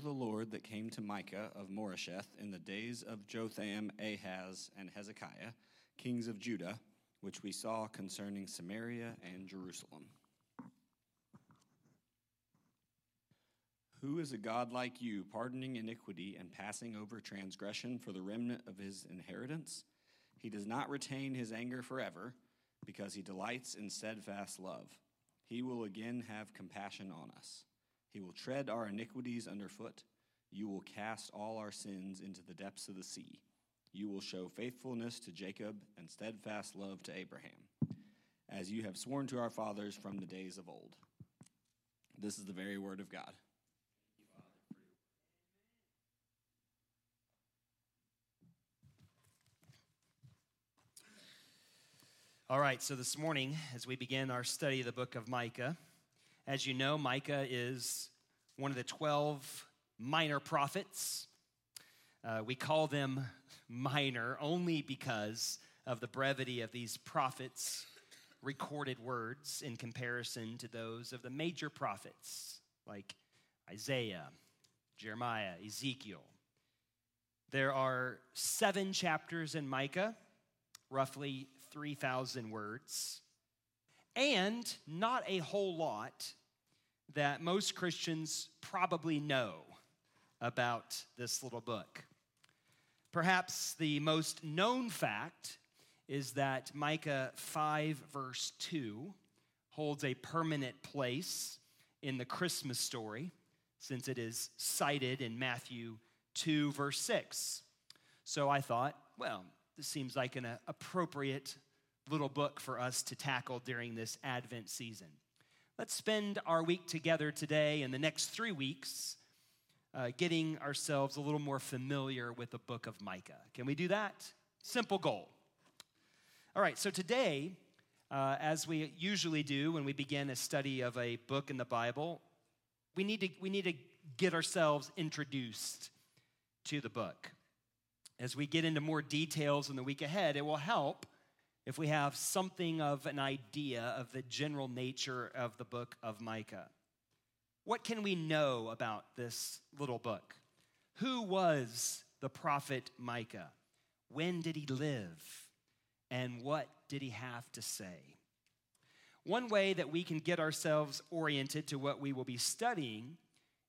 of the Lord that came to Micah of Moresheth in the days of Jotham, Ahaz, and Hezekiah, kings of Judah, which we saw concerning Samaria and Jerusalem. Who is a God like you, pardoning iniquity and passing over transgression for the remnant of his inheritance? He does not retain his anger forever, because he delights in steadfast love. He will again have compassion on us. He will tread our iniquities underfoot. You will cast all our sins into the depths of the sea. You will show faithfulness to Jacob and steadfast love to Abraham, as you have sworn to our fathers from the days of old. This is the very word of God. All right, so this morning, as we begin our study of the book of Micah, as you know, Micah is one of the 12 minor prophets. Uh, we call them minor only because of the brevity of these prophets' recorded words in comparison to those of the major prophets like Isaiah, Jeremiah, Ezekiel. There are seven chapters in Micah, roughly 3,000 words, and not a whole lot that most Christians probably know about this little book. Perhaps the most known fact is that Micah 5, verse 2, holds a permanent place in the Christmas story since it is cited in Matthew 2, verse 6. So I thought, well, this seems like an appropriate little book for us to tackle during this Advent season. Let's spend our week together today and the next three weeks uh, getting ourselves a little more familiar with the book of Micah. Can we do that? Simple goal. All right, so today, uh, as we usually do when we begin a study of a book in the Bible, we need to, we need to get ourselves introduced to the book. As we get into more details in the week ahead, it will help if we have something of an idea of the general nature of the book of Micah. What can we know about this little book? Who was the prophet Micah? When did he live? And what did he have to say? One way that we can get ourselves oriented to what we will be studying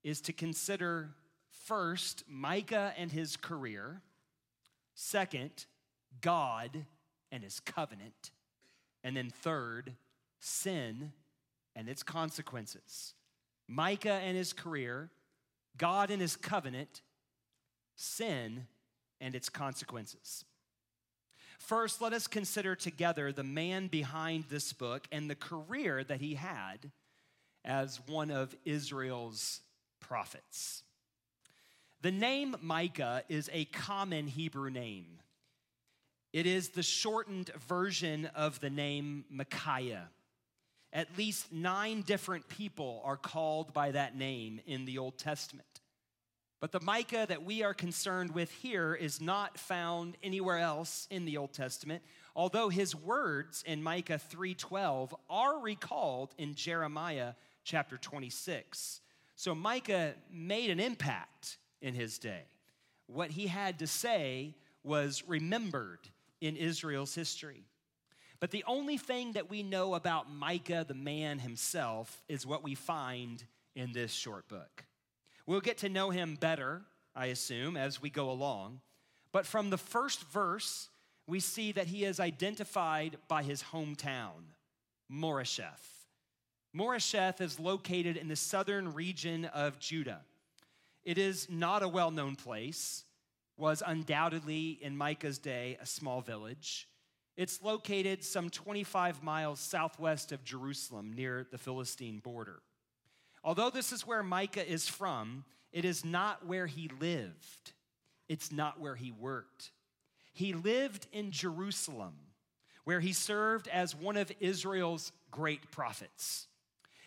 is to consider first Micah and his career Second, God and his covenant. And then third, sin and its consequences. Micah and his career, God and his covenant, sin and its consequences. First, let us consider together the man behind this book and the career that he had as one of Israel's prophets. The name Micah is a common Hebrew name. It is the shortened version of the name Micaiah. At least nine different people are called by that name in the Old Testament. But the Micah that we are concerned with here is not found anywhere else in the Old Testament, although his words in Micah 3:12 are recalled in Jeremiah chapter 26. So Micah made an impact in his day. What he had to say was remembered in Israel's history. But the only thing that we know about Micah, the man himself, is what we find in this short book. We'll get to know him better, I assume, as we go along. But from the first verse, we see that he is identified by his hometown, Moresheth. Moresheth is located in the southern region of Judah. It is not a well known place, was undoubtedly in Micah's day a small village. It's located some 25 miles southwest of Jerusalem near the Philistine border. Although this is where Micah is from, it is not where he lived, it's not where he worked. He lived in Jerusalem, where he served as one of Israel's great prophets.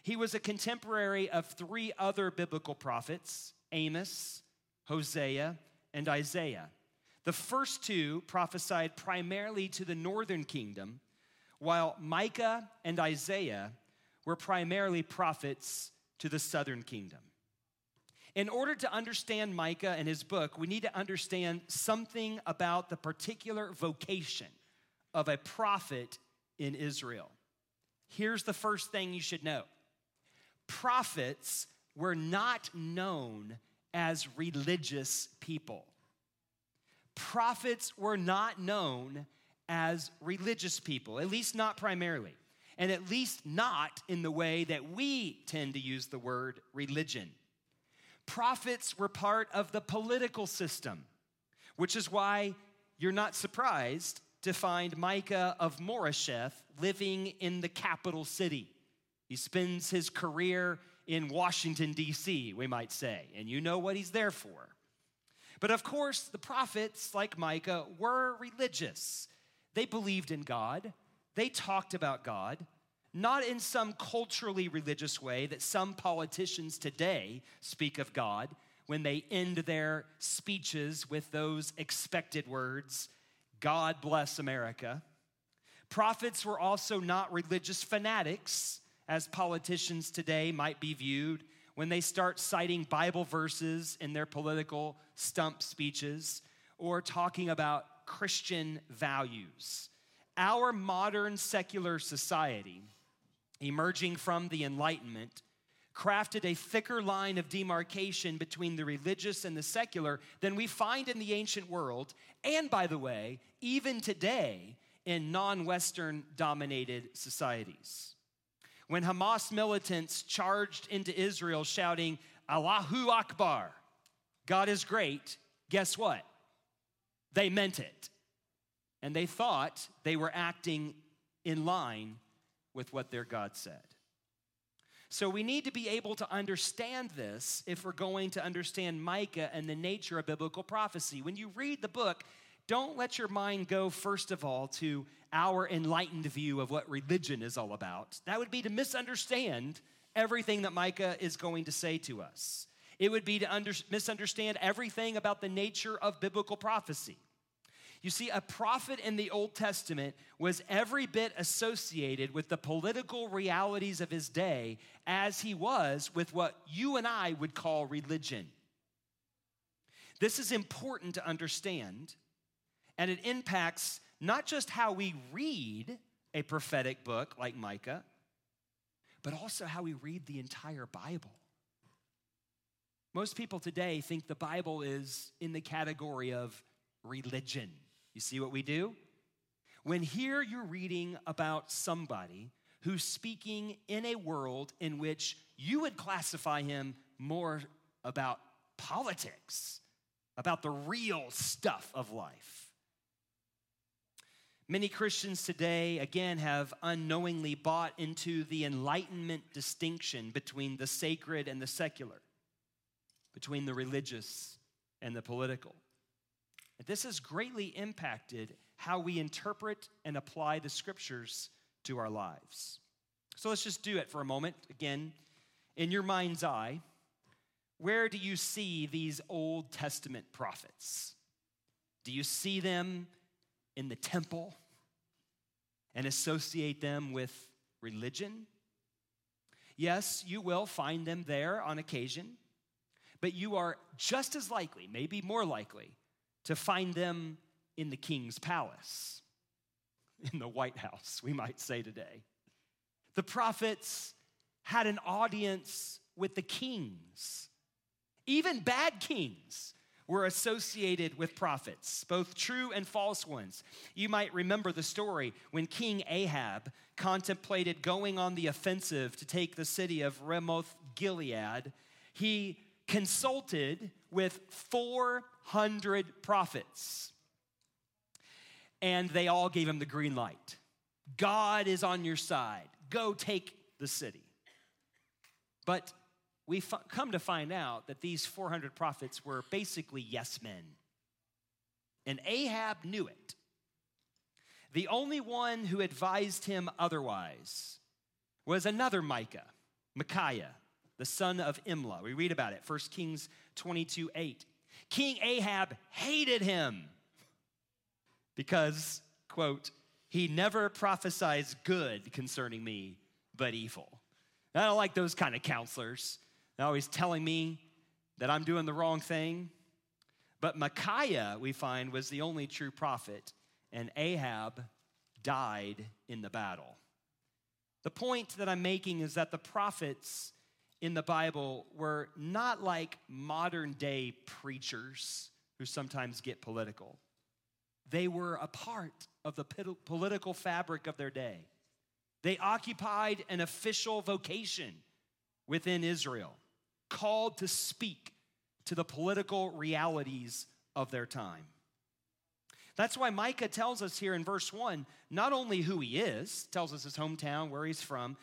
He was a contemporary of three other biblical prophets Amos, Hosea, and Isaiah. The first two prophesied primarily to the northern kingdom, while Micah and Isaiah were primarily prophets to the southern kingdom. In order to understand Micah and his book, we need to understand something about the particular vocation of a prophet in Israel. Here's the first thing you should know prophets were not known as religious people. Prophets were not known as religious people, at least not primarily, and at least not in the way that we tend to use the word religion. Prophets were part of the political system, which is why you're not surprised to find Micah of Moresheth living in the capital city. He spends his career in Washington, D.C., we might say, and you know what he's there for. But of course, the prophets, like Micah, were religious. They believed in God, they talked about God, not in some culturally religious way that some politicians today speak of God when they end their speeches with those expected words God bless America. Prophets were also not religious fanatics, as politicians today might be viewed when they start citing Bible verses in their political stump speeches or talking about Christian values. Our modern secular society, emerging from the Enlightenment, crafted a thicker line of demarcation between the religious and the secular than we find in the ancient world, and by the way, even today in non Western dominated societies. When Hamas militants charged into Israel shouting, Allahu Akbar, God is great, guess what? They meant it. And they thought they were acting in line with what their God said. So we need to be able to understand this if we're going to understand Micah and the nature of biblical prophecy. When you read the book, don't let your mind go, first of all, to our enlightened view of what religion is all about. That would be to misunderstand everything that Micah is going to say to us. It would be to under, misunderstand everything about the nature of biblical prophecy. You see, a prophet in the Old Testament was every bit associated with the political realities of his day as he was with what you and I would call religion. This is important to understand, and it impacts not just how we read a prophetic book like Micah, but also how we read the entire Bible. Most people today think the Bible is in the category of religion. You see what we do? When here you're reading about somebody who's speaking in a world in which you would classify him more about politics, about the real stuff of life. Many Christians today, again, have unknowingly bought into the Enlightenment distinction between the sacred and the secular, between the religious and the political. This has greatly impacted how we interpret and apply the scriptures to our lives. So let's just do it for a moment. Again, in your mind's eye, where do you see these Old Testament prophets? Do you see them in the temple and associate them with religion? Yes, you will find them there on occasion, but you are just as likely, maybe more likely, to find them in the king's palace, in the White House, we might say today. The prophets had an audience with the kings. Even bad kings were associated with prophets, both true and false ones. You might remember the story when King Ahab contemplated going on the offensive to take the city of Ramoth Gilead. He consulted with 400 prophets, and they all gave him the green light. God is on your side. Go take the city. But we have come to find out that these 400 prophets were basically yes men. And Ahab knew it. The only one who advised him otherwise was another Micah, Micaiah, the son of Imlah. We read about it, 1 Kings 22 8. King Ahab hated him because, quote, he never prophesies good concerning me, but evil. I don't like those kind of counselors. They're always telling me that I'm doing the wrong thing. But Micaiah, we find, was the only true prophet, and Ahab died in the battle. The point that I'm making is that the prophets in the Bible were not like modern day preachers who sometimes get political. They were a part of the political fabric of their day. They occupied an official vocation within Israel, called to speak to the political realities of their time. That's why Micah tells us here in verse 1 not only who he is, tells us his hometown, where he's from,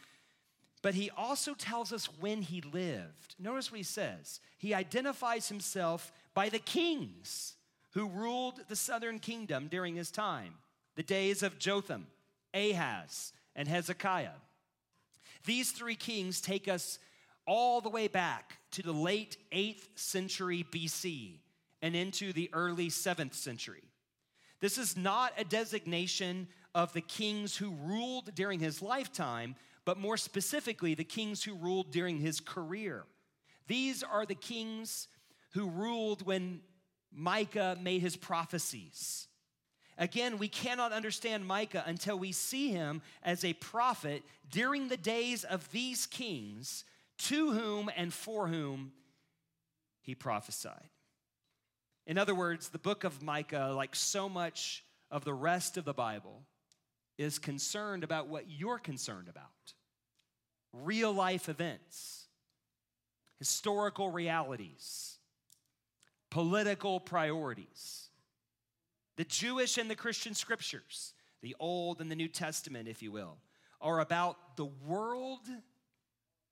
but he also tells us when he lived. Notice what he says. He identifies himself by the kings who ruled the southern kingdom during his time the days of Jotham, Ahaz, and Hezekiah. These three kings take us all the way back to the late 8th century BC and into the early 7th century. This is not a designation of the kings who ruled during his lifetime, but more specifically, the kings who ruled during his career. These are the kings who ruled when Micah made his prophecies. Again, we cannot understand Micah until we see him as a prophet during the days of these kings to whom and for whom he prophesied. In other words, the book of Micah, like so much of the rest of the Bible, is concerned about what you're concerned about real life events, historical realities, political priorities. The Jewish and the Christian scriptures, the Old and the New Testament, if you will, are about the world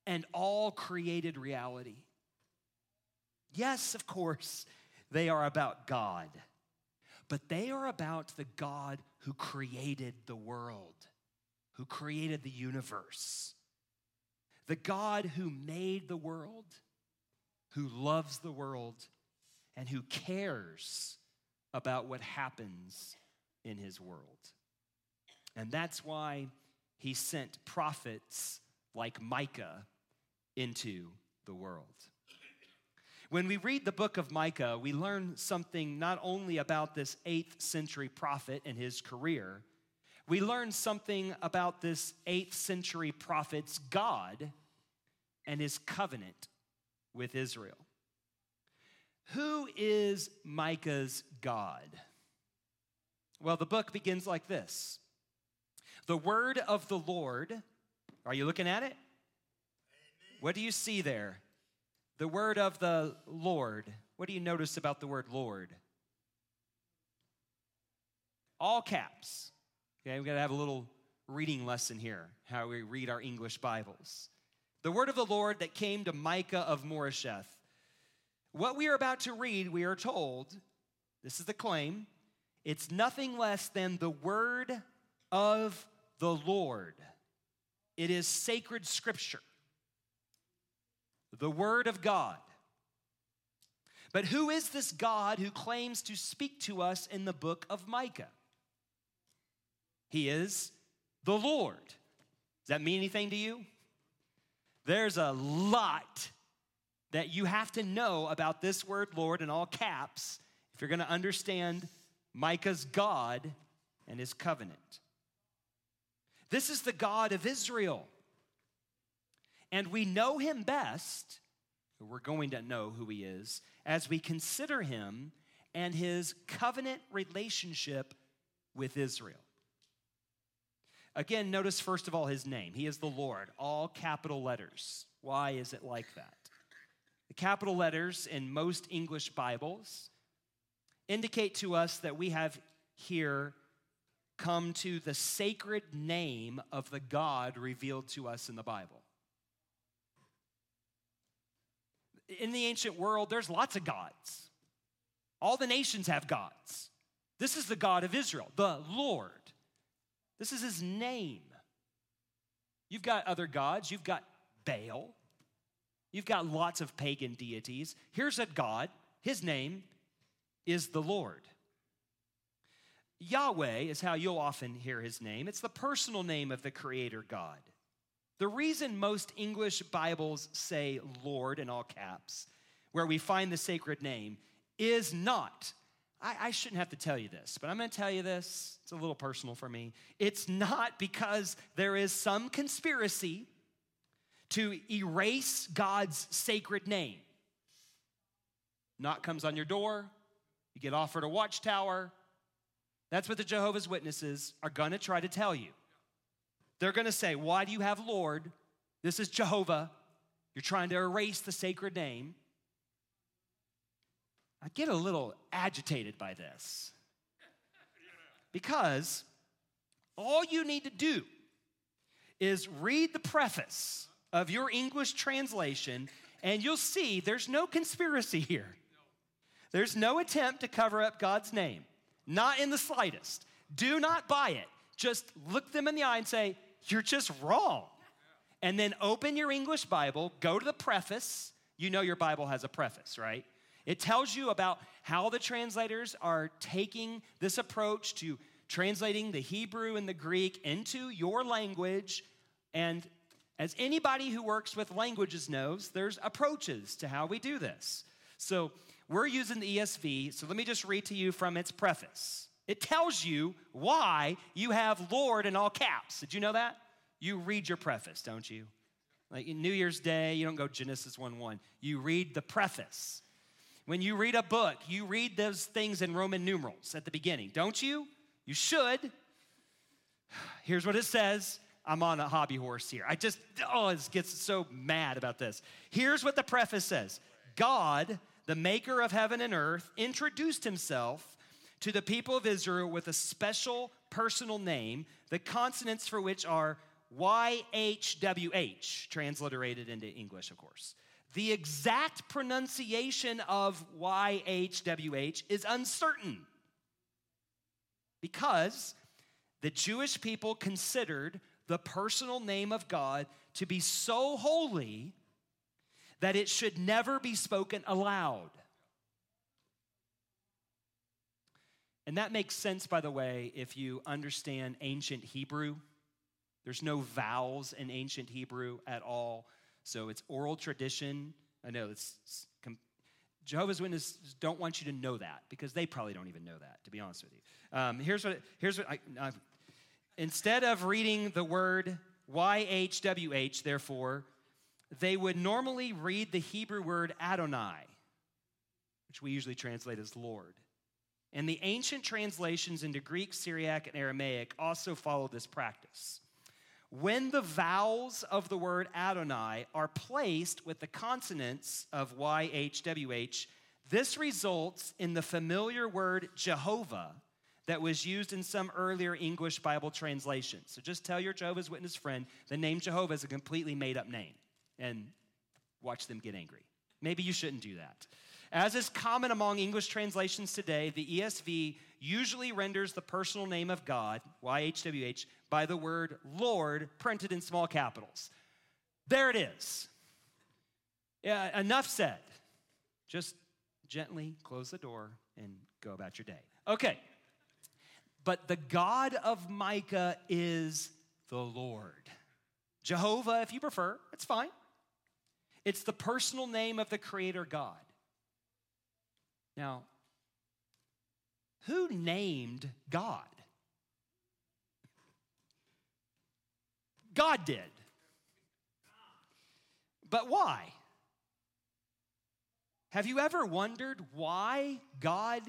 and all created reality. Yes, of course, they are about God, but they are about the God who created the world, who created the universe, the God who made the world, who loves the world, and who cares about what happens in his world. And that's why he sent prophets like Micah into the world. When we read the book of Micah, we learn something not only about this 8th century prophet and his career, we learn something about this 8th century prophet's God and his covenant with Israel. Who is Micah's God? Well, the book begins like this The word of the Lord, are you looking at it? What do you see there? The word of the Lord. What do you notice about the word Lord? All caps. Okay, we've got to have a little reading lesson here, how we read our English Bibles. The word of the Lord that came to Micah of Moresheth. What we are about to read, we are told, this is the claim, it's nothing less than the word of the Lord. It is sacred scripture the Word of God. But who is this God who claims to speak to us in the book of Micah? He is the Lord. Does that mean anything to you? There's a lot that you have to know about this word Lord in all caps if you're going to understand Micah's God and his covenant. This is the God of Israel. And we know him best, we're going to know who he is, as we consider him and his covenant relationship with Israel. Again, notice first of all his name. He is the Lord, all capital letters. Why is it like that? The capital letters in most English Bibles indicate to us that we have here come to the sacred name of the God revealed to us in the Bible. In the ancient world, there's lots of gods. All the nations have gods. This is the God of Israel, the Lord. This is his name. You've got other gods, you've got Baal, you've got lots of pagan deities. Here's a God, his name is the Lord. Yahweh is how you'll often hear his name. It's the personal name of the Creator God. The reason most English Bibles say Lord in all caps, where we find the sacred name, is not. I, I shouldn't have to tell you this, but I'm to tell you this. It's a little personal for me. It's not because there is some conspiracy to erase God's sacred name. Knock comes on your door, you get offered a watchtower. That's what the Jehovah's Witnesses are to try to tell you. They're going to say, Why do you have Lord? This is Jehovah. You're trying to erase the sacred name. I get a little agitated by this because all you need to do is read the preface of your English translation, and you'll see there's no conspiracy here. There's no attempt to cover up God's name, not in the slightest. Do not buy it. Just look them in the eye and say, You're just wrong. And then open your English Bible, go to the preface. You know your Bible has a preface, right? It tells you about how the translators are taking this approach to translating the Hebrew and the Greek into your language. And as anybody who works with languages knows, there's approaches to how we do this. So we're using the ESV, so let me just read to you from its preface. It tells you why you have Lord in all caps. Did you know that? You read your preface, don't you? Like in New Year's Day, you don't go Genesis 1 1. You read the preface. When you read a book, you read those things in Roman numerals at the beginning, don't you? You should. Here's what it says. I'm on a hobby horse here. I just, oh, it gets so mad about this. Here's what the preface says God, the maker of heaven and earth, introduced himself to the people of Israel with a special personal name, the consonants for which are YHWH, transliterated into English, of course. The exact pronunciation of YHWH is uncertain because the Jewish people considered the personal name of God to be so holy that it should never be spoken aloud. And that makes sense, by the way, if you understand ancient Hebrew. There's no vowels in ancient Hebrew at all. So it's oral tradition. I know it's, it's Jehovah's Witnesses don't want you to know that because they probably don't even know that, to be honest with you. Um, here's what, here's what I, I, instead of reading the word YHWH, therefore, they would normally read the Hebrew word Adonai, which we usually translate as Lord. And the ancient translations into Greek, Syriac, and Aramaic also followed this practice. When the vowels of the word Adonai are placed with the consonants of YHWH, this results in the familiar word Jehovah that was used in some earlier English Bible translations. So just tell your Jehovah's Witness friend the name Jehovah is a completely made up name and watch them get angry. Maybe you shouldn't do that. As is common among English translations today, the ESV usually renders the personal name of God, YHWH, by the word Lord printed in small capitals. There it is. Yeah, enough said. Just gently close the door and go about your day. Okay. But the God of Micah is the Lord. Jehovah, if you prefer, it's fine. It's the personal name of the Creator God. Now, who named God? God did. But why? Have you ever wondered why God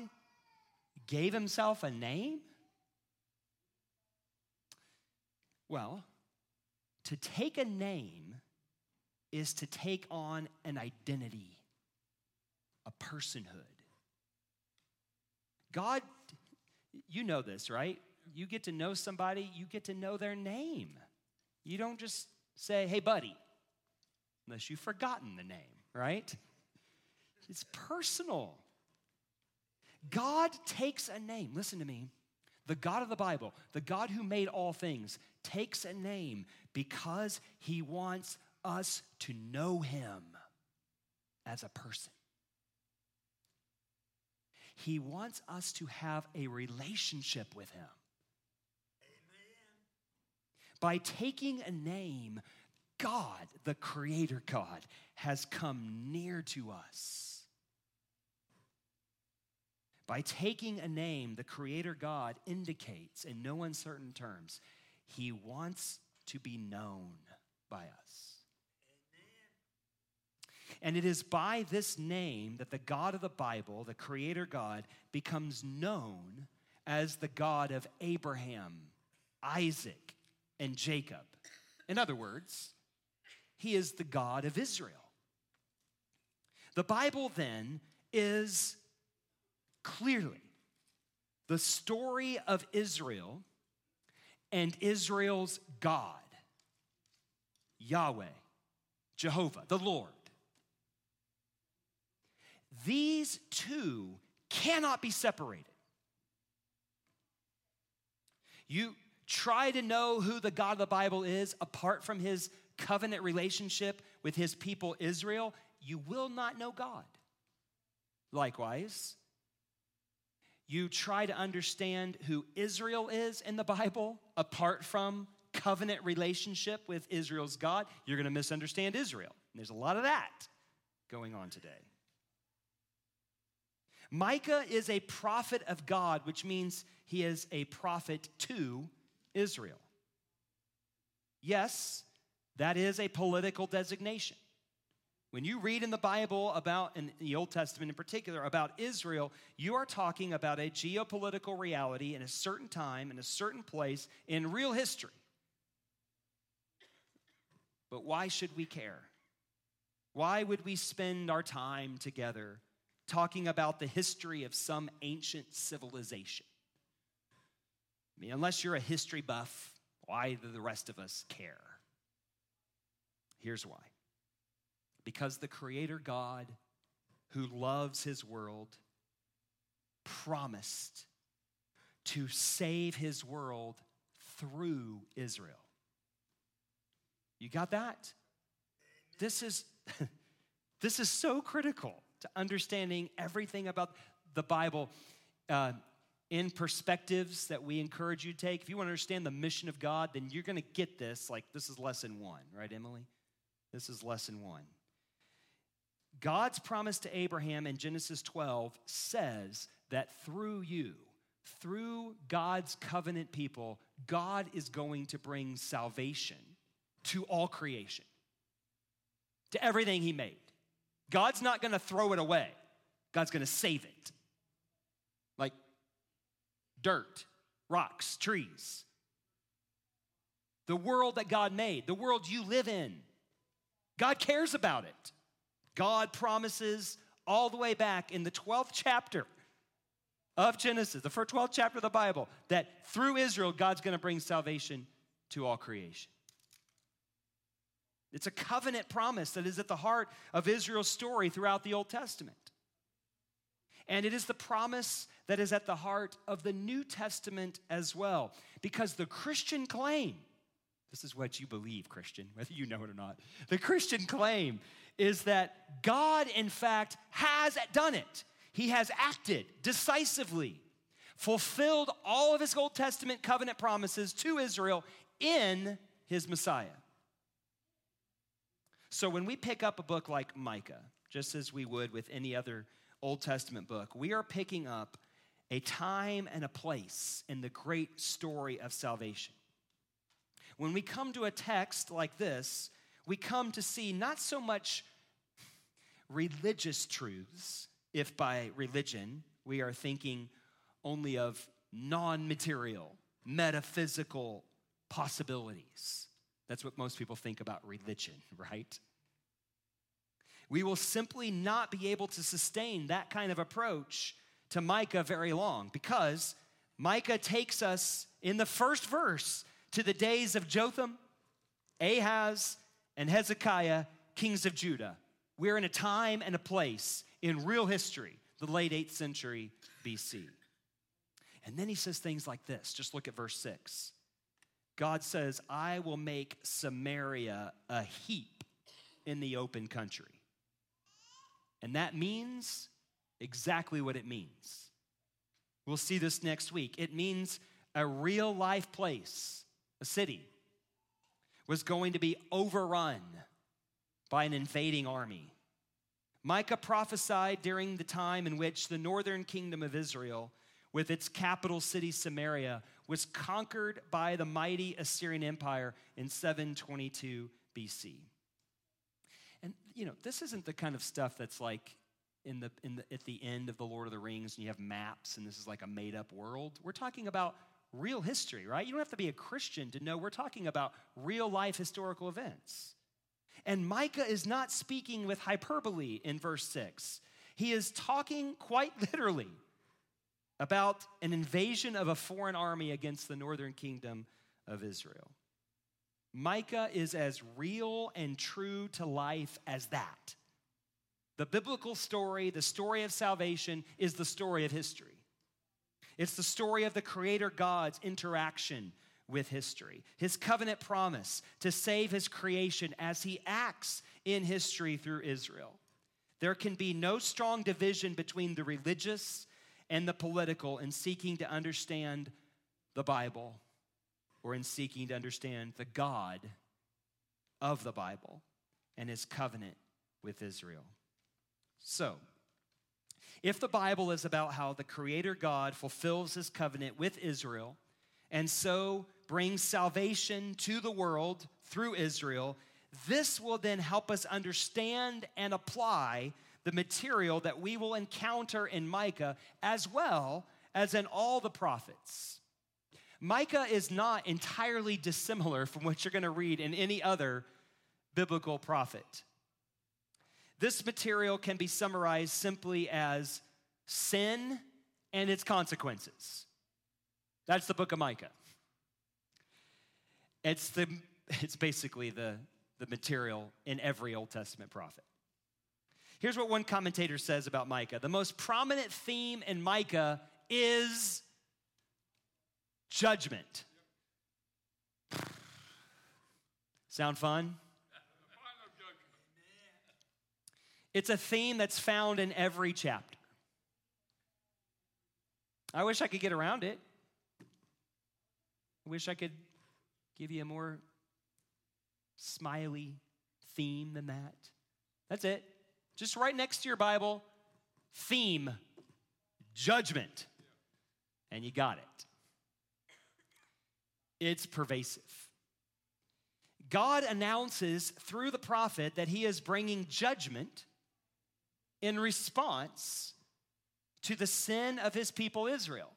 gave himself a name? Well, to take a name is to take on an identity, a personhood. God, you know this, right? You get to know somebody, you get to know their name. You don't just say, hey, buddy, unless you've forgotten the name, right? It's personal. God takes a name. Listen to me. The God of the Bible, the God who made all things, takes a name because he wants us to know him as a person. He wants us to have a relationship with Him. Amen. By taking a name, God, the Creator God, has come near to us. By taking a name, the Creator God indicates in no uncertain terms, He wants to be known by us. And it is by this name that the God of the Bible, the Creator God, becomes known as the God of Abraham, Isaac, and Jacob. In other words, He is the God of Israel. The Bible then is clearly the story of Israel and Israel's God, Yahweh, Jehovah, the Lord. These two cannot be separated. You try to know who the God of the Bible is apart from his covenant relationship with his people Israel, you will not know God. Likewise, you try to understand who Israel is in the Bible apart from covenant relationship with Israel's God, you're going to misunderstand Israel. And there's a lot of that going on today. Micah is a prophet of God, which means he is a prophet to Israel. Yes, that is a political designation. When you read in the Bible about, in the Old Testament in particular, about Israel, you are talking about a geopolitical reality in a certain time, in a certain place, in real history. But why should we care? Why would we spend our time together talking about the history of some ancient civilization? I mean, unless you're a history buff, why do the rest of us care? Here's why because the Creator God, who loves His world, promised to save His world through Israel. You got that? This is, this is so critical to understanding everything about the Bible uh, in perspectives that we encourage you to take. If you want to understand the mission of God, then you're going to get this. Like, this is lesson one, right, Emily? This is lesson one. God's promise to Abraham in Genesis 12 says that through you, through God's covenant people, God is going to bring salvation to all creation, to everything He made. God's not going to throw it away, God's going to save it. Like dirt, rocks, trees. The world that God made, the world you live in, God cares about it. God promises all the way back in the 12th chapter of Genesis, the first 12th chapter of the Bible, that through Israel, God's going to bring salvation to all creation. It's a covenant promise that is at the heart of Israel's story throughout the Old Testament. And it is the promise that is at the heart of the New Testament as well. Because the Christian claim, this is what you believe, Christian, whether you know it or not. The Christian claim is that God, in fact, has done it. He has acted decisively, fulfilled all of his Old Testament covenant promises to Israel in his Messiah. So when we pick up a book like Micah, just as we would with any other Old Testament book, we are picking up a time and a place in the great story of salvation. When we come to a text like this, we come to see not so much religious truths, if by religion we are thinking only of non material, metaphysical possibilities. That's what most people think about religion, right? We will simply not be able to sustain that kind of approach to Micah very long because Micah takes us in the first verse to the days of Jotham, Ahaz, and Hezekiah, kings of Judah. We're in a time and a place in real history, the late 8th century BC. And then he says things like this. Just look at verse 6. God says, I will make Samaria a heap in the open country. And that means exactly what it means. We'll see this next week. It means a real life place, a city, was going to be overrun by an invading army, Micah prophesied during the time in which the northern kingdom of Israel, with its capital city Samaria, was conquered by the mighty Assyrian Empire in 722 BC. And you know, this isn't the kind of stuff that's like in the, in the at the end of the Lord of the Rings and you have maps and this is like a made up world. We're talking about real history, right? You don't have to be a Christian to know we're talking about real life historical events. And Micah is not speaking with hyperbole in verse 6. He is talking quite literally about an invasion of a foreign army against the northern kingdom of Israel. Micah is as real and true to life as that. The biblical story, the story of salvation, is the story of history. It's the story of the Creator God's interaction with history, his covenant promise to save his creation as he acts in history through Israel. There can be no strong division between the religious and the political in seeking to understand the Bible or in seeking to understand the God of the Bible and his covenant with Israel. So, if the Bible is about how the Creator God fulfills his covenant with Israel and so brings salvation to the world through Israel, this will then help us understand and apply the material that we will encounter in Micah as well as in all the prophets. Micah is not entirely dissimilar from what you're going to read in any other biblical prophet. This material can be summarized simply as sin and its consequences. That's the book of Micah. It's, the, it's basically the, the material in every Old Testament prophet. Here's what one commentator says about Micah the most prominent theme in Micah is judgment. Sound fun? It's a theme that's found in every chapter. I wish I could get around it. I wish I could give you a more smiley theme than that. That's it. Just right next to your Bible, theme, judgment. And you got it it's pervasive. God announces through the prophet that he is bringing judgment in response to the sin of his people Israel.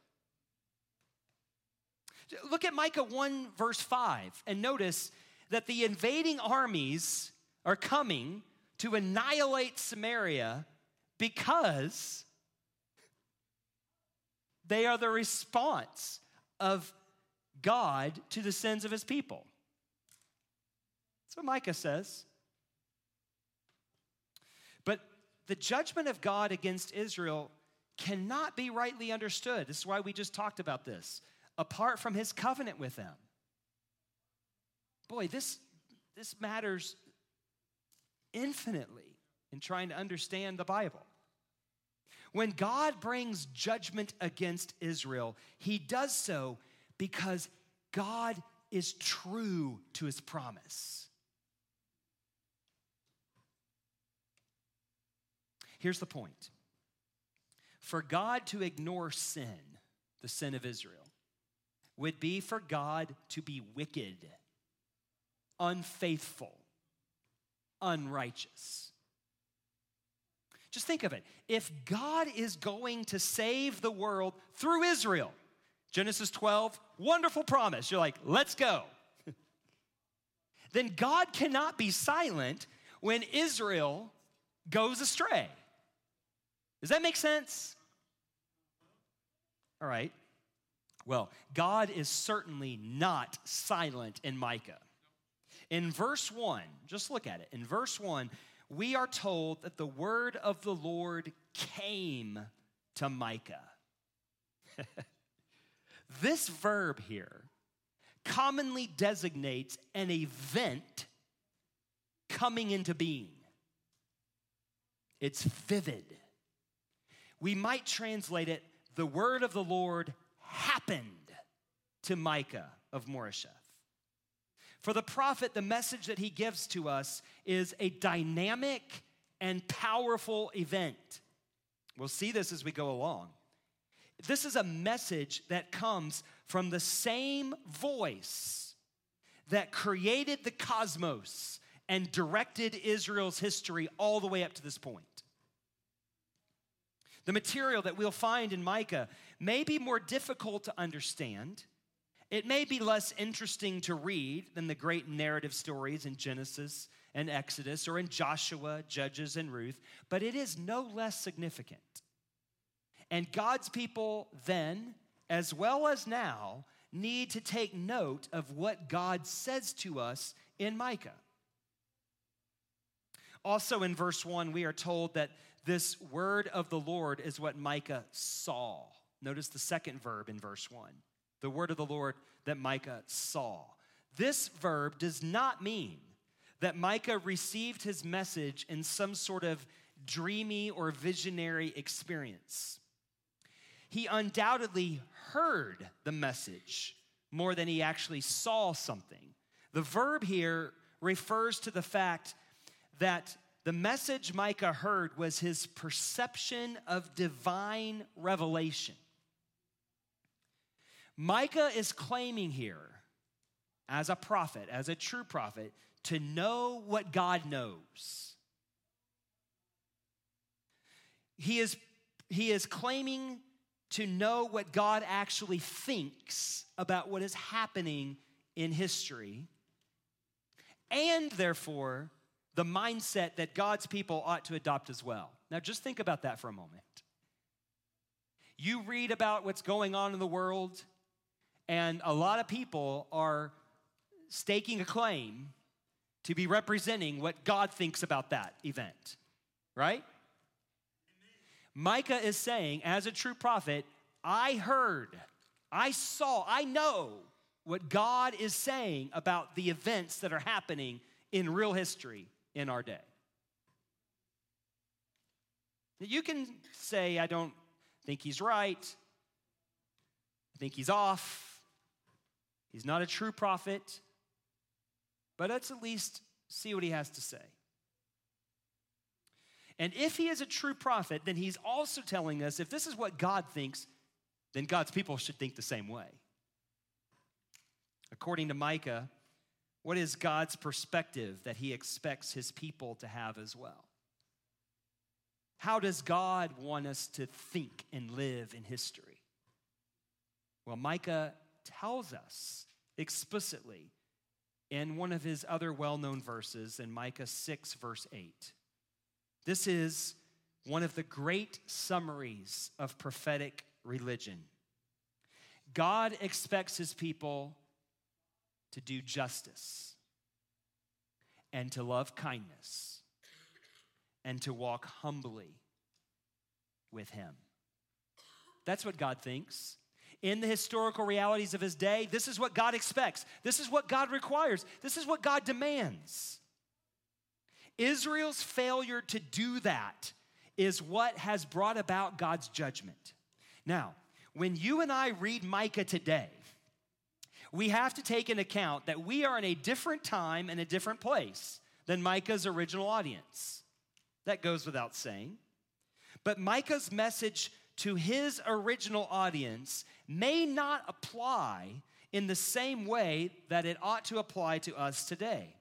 Look at Micah 1, verse 5, and notice that the invading armies are coming to annihilate Samaria because they are the response of God to the sins of his people. That's what Micah says. But the judgment of God against Israel cannot be rightly understood. This is why we just talked about this. Apart from his covenant with them. Boy, this, this matters infinitely in trying to understand the Bible. When God brings judgment against Israel, he does so because God is true to his promise. Here's the point for God to ignore sin, the sin of Israel, would be for God to be wicked, unfaithful, unrighteous. Just think of it. If God is going to save the world through Israel, Genesis 12, wonderful promise. You're like, let's go. then God cannot be silent when Israel goes astray. Does that make sense? All right. Well, God is certainly not silent in Micah. In verse 1, just look at it. In verse 1, we are told that the word of the Lord came to Micah. This verb here commonly designates an event coming into being. It's vivid. We might translate it the word of the Lord happened to Micah of Moresheth. For the prophet, the message that he gives to us is a dynamic and powerful event. We'll see this as we go along. This is a message that comes from the same voice that created the cosmos and directed Israel's history all the way up to this point. The material that we'll find in Micah may be more difficult to understand. It may be less interesting to read than the great narrative stories in Genesis and Exodus or in Joshua, Judges, and Ruth, but it is no less significant. And God's people then, as well as now, need to take note of what God says to us in Micah. Also, in verse 1, we are told that this word of the Lord is what Micah saw. Notice the second verb in verse 1 the word of the Lord that Micah saw. This verb does not mean that Micah received his message in some sort of dreamy or visionary experience. He undoubtedly heard the message more than he actually saw something. The verb here refers to the fact that the message Micah heard was his perception of divine revelation. Micah is claiming here, as a prophet, as a true prophet, to know what God knows. He is, he is claiming to know what God actually thinks about what is happening in history, and therefore, the mindset that God's people ought to adopt as well. Now, just think about that for a moment. You read about what's going on in the world, and a lot of people are staking a claim to be representing what God thinks about that event, right? Micah is saying, as a true prophet, I heard, I saw, I know what God is saying about the events that are happening in real history in our day. You can say, I don't think he's right, I think he's off, He's not a true prophet, but let's at least see what he has to say. And if he is a true prophet, then he's also telling us if this is what God thinks, then God's people should think the same way. According to Micah, what is God's perspective that he expects his people to have as well? How does God want us to think and live in history? Well, Micah tells us explicitly in one of his other well known verses in Micah 6, verse 8. This is one of the great summaries of prophetic religion. God expects his people to do justice and to love kindness and to walk humbly with him. That's what God thinks in the historical realities of his day, this is what God expects. This is what God requires. This is what God demands. Israel's failure to do that is what has brought about God's judgment. Now, when you and I read Micah today, we have to take into account that we are in a different time and a different place than Micah's original audience. That goes without saying. But Micah's message to his original audience may not apply in the same way that it ought to apply to us today.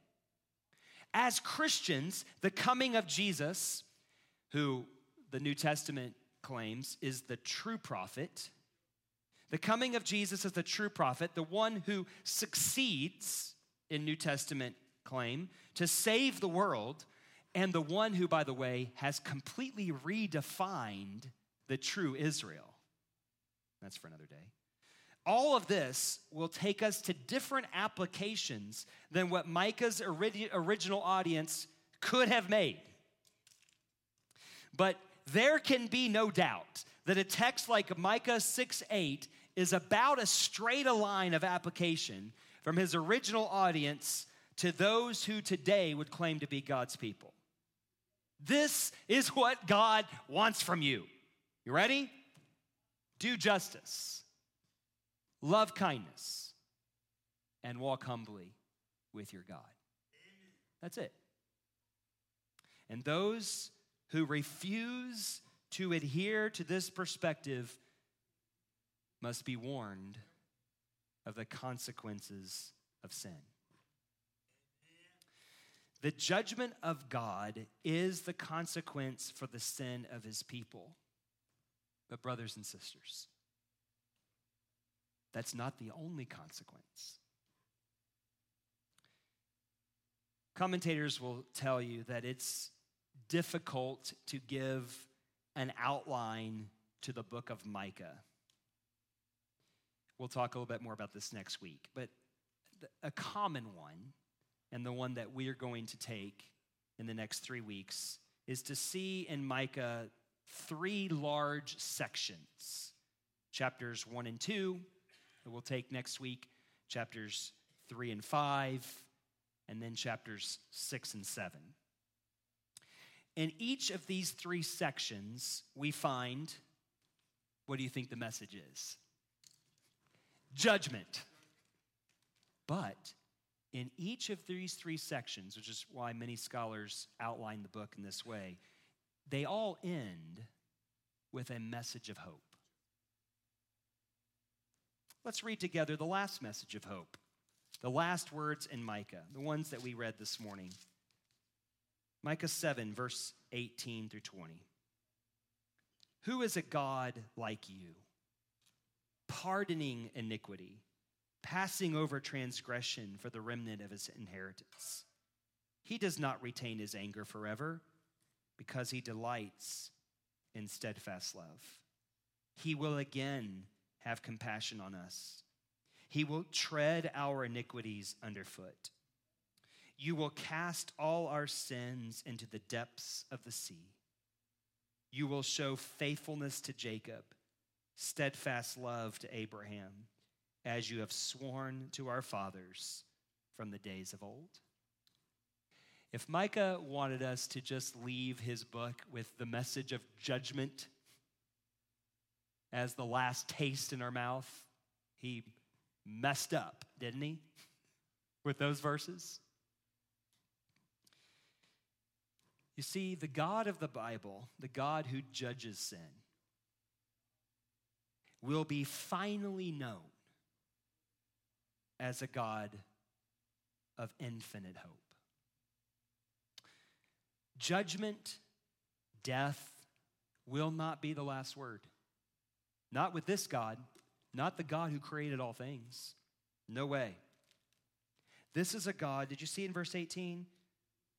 As Christians, the coming of Jesus, who the New Testament claims is the true prophet, the coming of Jesus as the true prophet, the one who succeeds in New Testament claim to save the world, and the one who, by the way, has completely redefined the true Israel. That's for another day. All of this will take us to different applications than what Micah's original audience could have made. But there can be no doubt that a text like Micah 6 8 is about as straight a line of application from his original audience to those who today would claim to be God's people. This is what God wants from you. You ready? Do justice, love kindness, and walk humbly with your God. That's it. And those who refuse to adhere to this perspective must be warned of the consequences of sin. The judgment of God is the consequence for the sin of his people. But, brothers and sisters, that's not the only consequence. Commentators will tell you that it's difficult to give an outline to the book of Micah. We'll talk a little bit more about this next week, but a common one, and the one that we are going to take in the next three weeks, is to see in Micah three large sections chapters one and two, that we'll take next week, chapters three and five, and then chapters six and seven. In each of these three sections, we find what do you think the message is? Judgment. But in each of these three sections, which is why many scholars outline the book in this way, they all end with a message of hope. Let's read together the last message of hope, the last words in Micah, the ones that we read this morning. Micah 7, verse 18 through 20. Who is a God like you, pardoning iniquity, passing over transgression for the remnant of his inheritance? He does not retain his anger forever because he delights in steadfast love. He will again have compassion on us. He will tread our iniquities underfoot. You will cast all our sins into the depths of the sea. You will show faithfulness to Jacob, steadfast love to Abraham, as you have sworn to our fathers from the days of old. If Micah wanted us to just leave his book with the message of judgment as the last taste in our mouth, he messed up, didn't he? With those verses. You see, the God of the Bible, the God who judges sin, will be finally known as a God of infinite hope. Judgment, death will not be the last word. Not with this God, not the God who created all things. No way. This is a God, did you see in verse 18?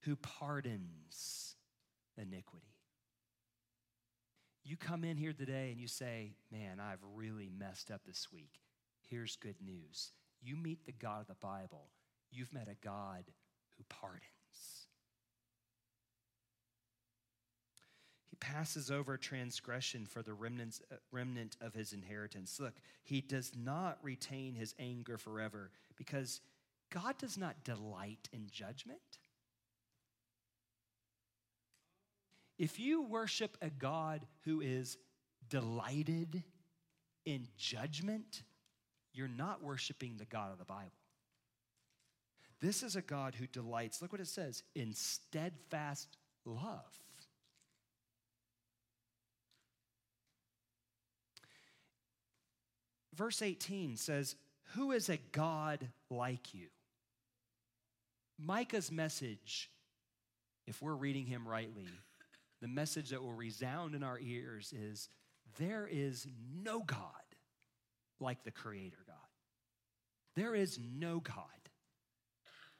Who pardons iniquity. You come in here today and you say, Man, I've really messed up this week. Here's good news. You meet the God of the Bible, you've met a God who pardons. He passes over transgression for the remnants, uh, remnant of his inheritance. Look, he does not retain his anger forever because God does not delight in judgment. If you worship a God who is delighted in judgment, you're not worshiping the God of the Bible. This is a God who delights, look what it says, in steadfast love. Verse 18 says, Who is a God like you? Micah's message, if we're reading him rightly, the message that will resound in our ears is there is no God like the Creator God. There is no God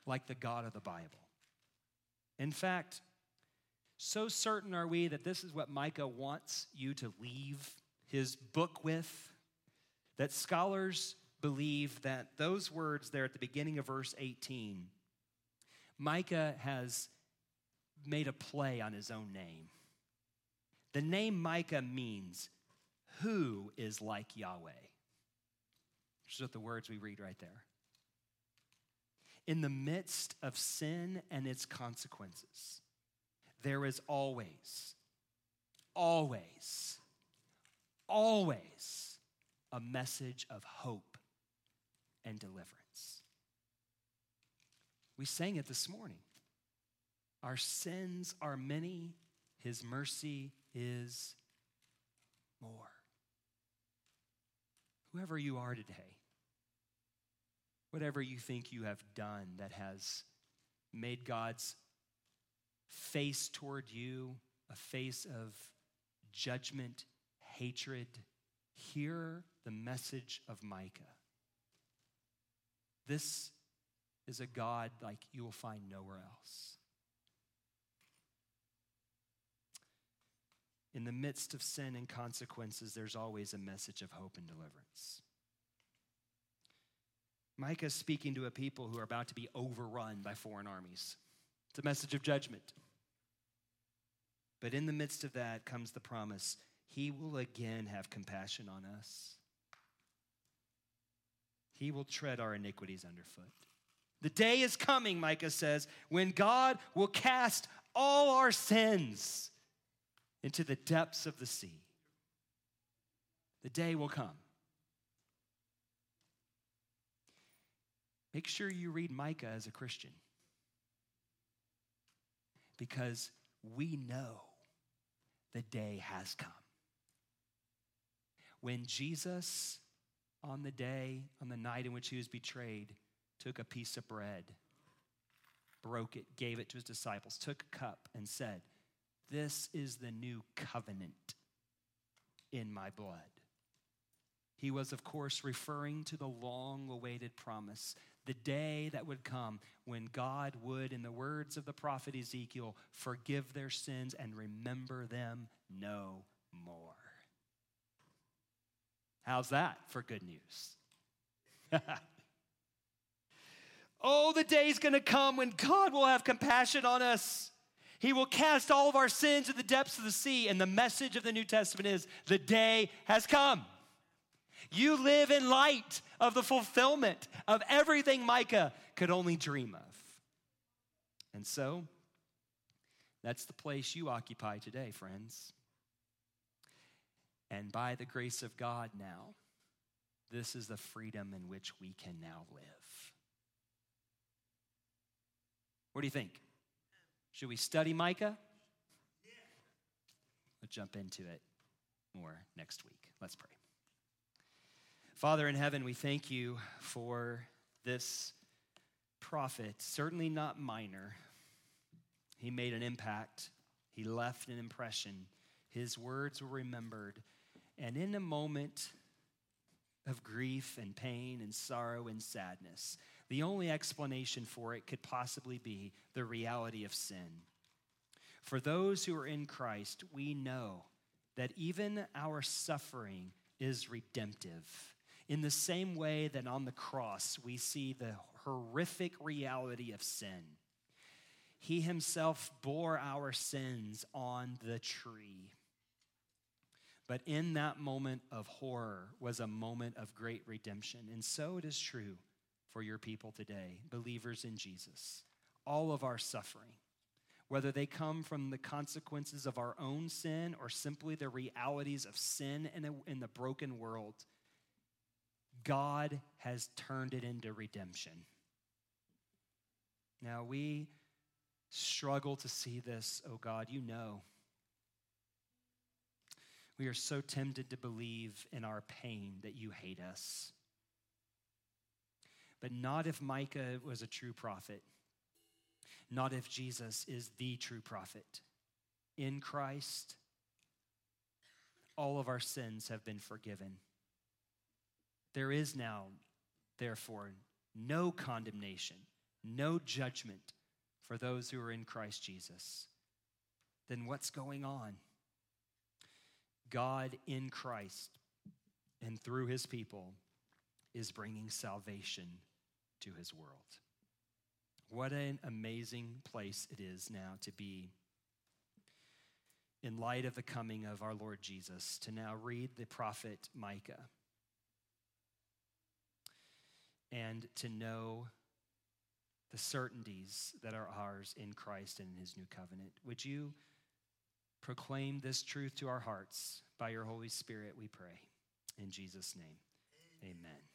like the God of the Bible. In fact, so certain are we that this is what Micah wants you to leave his book with that scholars believe that those words there at the beginning of verse 18, Micah has made a play on his own name. The name Micah means who is like Yahweh. Which is what the words we read right there. In the midst of sin and its consequences, there is always, always, always a message of hope and deliverance. We sang it this morning. Our sins are many, His mercy is more. Whoever you are today, whatever you think you have done that has made God's face toward you a face of judgment, hatred, hear the message of Micah. This is a God like you will find nowhere else. In the midst of sin and consequences, there's always a message of hope and deliverance. Micah is speaking to a people who are about to be overrun by foreign armies. It's a message of judgment. But in the midst of that comes the promise He will again have compassion on us. He will tread our iniquities underfoot. The day is coming, Micah says, when God will cast all our sins into the depths of the sea. The day will come. Make sure you read Micah as a Christian because we know the day has come. When Jesus, on the day, on the night in which he was betrayed, took a piece of bread, broke it, gave it to his disciples, took a cup, and said, This is the new covenant in my blood. He was, of course, referring to the long awaited promise, the day that would come when God would, in the words of the prophet Ezekiel, forgive their sins and remember them no more. How's that for good news? oh, the day's gonna come when God will have compassion on us. He will cast all of our sins in the depths of the sea. And the message of the New Testament is the day has come. You live in light of the fulfillment of everything Micah could only dream of. And so, that's the place you occupy today, friends. And by the grace of God now, this is the freedom in which we can now live. What do you think? Should we study Micah? We'll jump into it more next week. Let's pray. Father in heaven, we thank you for this prophet, certainly not minor. He made an impact, he left an impression. His words were remembered. And in a moment of grief and pain and sorrow and sadness, the only explanation for it could possibly be the reality of sin. For those who are in Christ, we know that even our suffering is redemptive in the same way that on the cross we see the horrific reality of sin. He himself bore our sins on the tree. But in that moment of horror was a moment of great redemption. And so it is true for your people today, believers in Jesus. All of our suffering, whether they come from the consequences of our own sin or simply the realities of sin in, the broken world, God has turned it into redemption. Now, we struggle to see this, oh God, you know. We are so tempted to believe in our pain that you hate us. But not if Micah was a true prophet, not if Jesus is the true prophet. In Christ, all of our sins have been forgiven. There is now, therefore, no condemnation, no judgment for those who are in Christ Jesus. Then what's going on? God in Christ and through his people is bringing salvation to his world. What an amazing place it is now to be in light of the coming of our Lord Jesus, to now read the prophet Micah and to know the certainties that are ours in Christ and in his new covenant. Would you proclaim this truth to our hearts by your Holy Spirit, we pray. In Jesus' name, amen.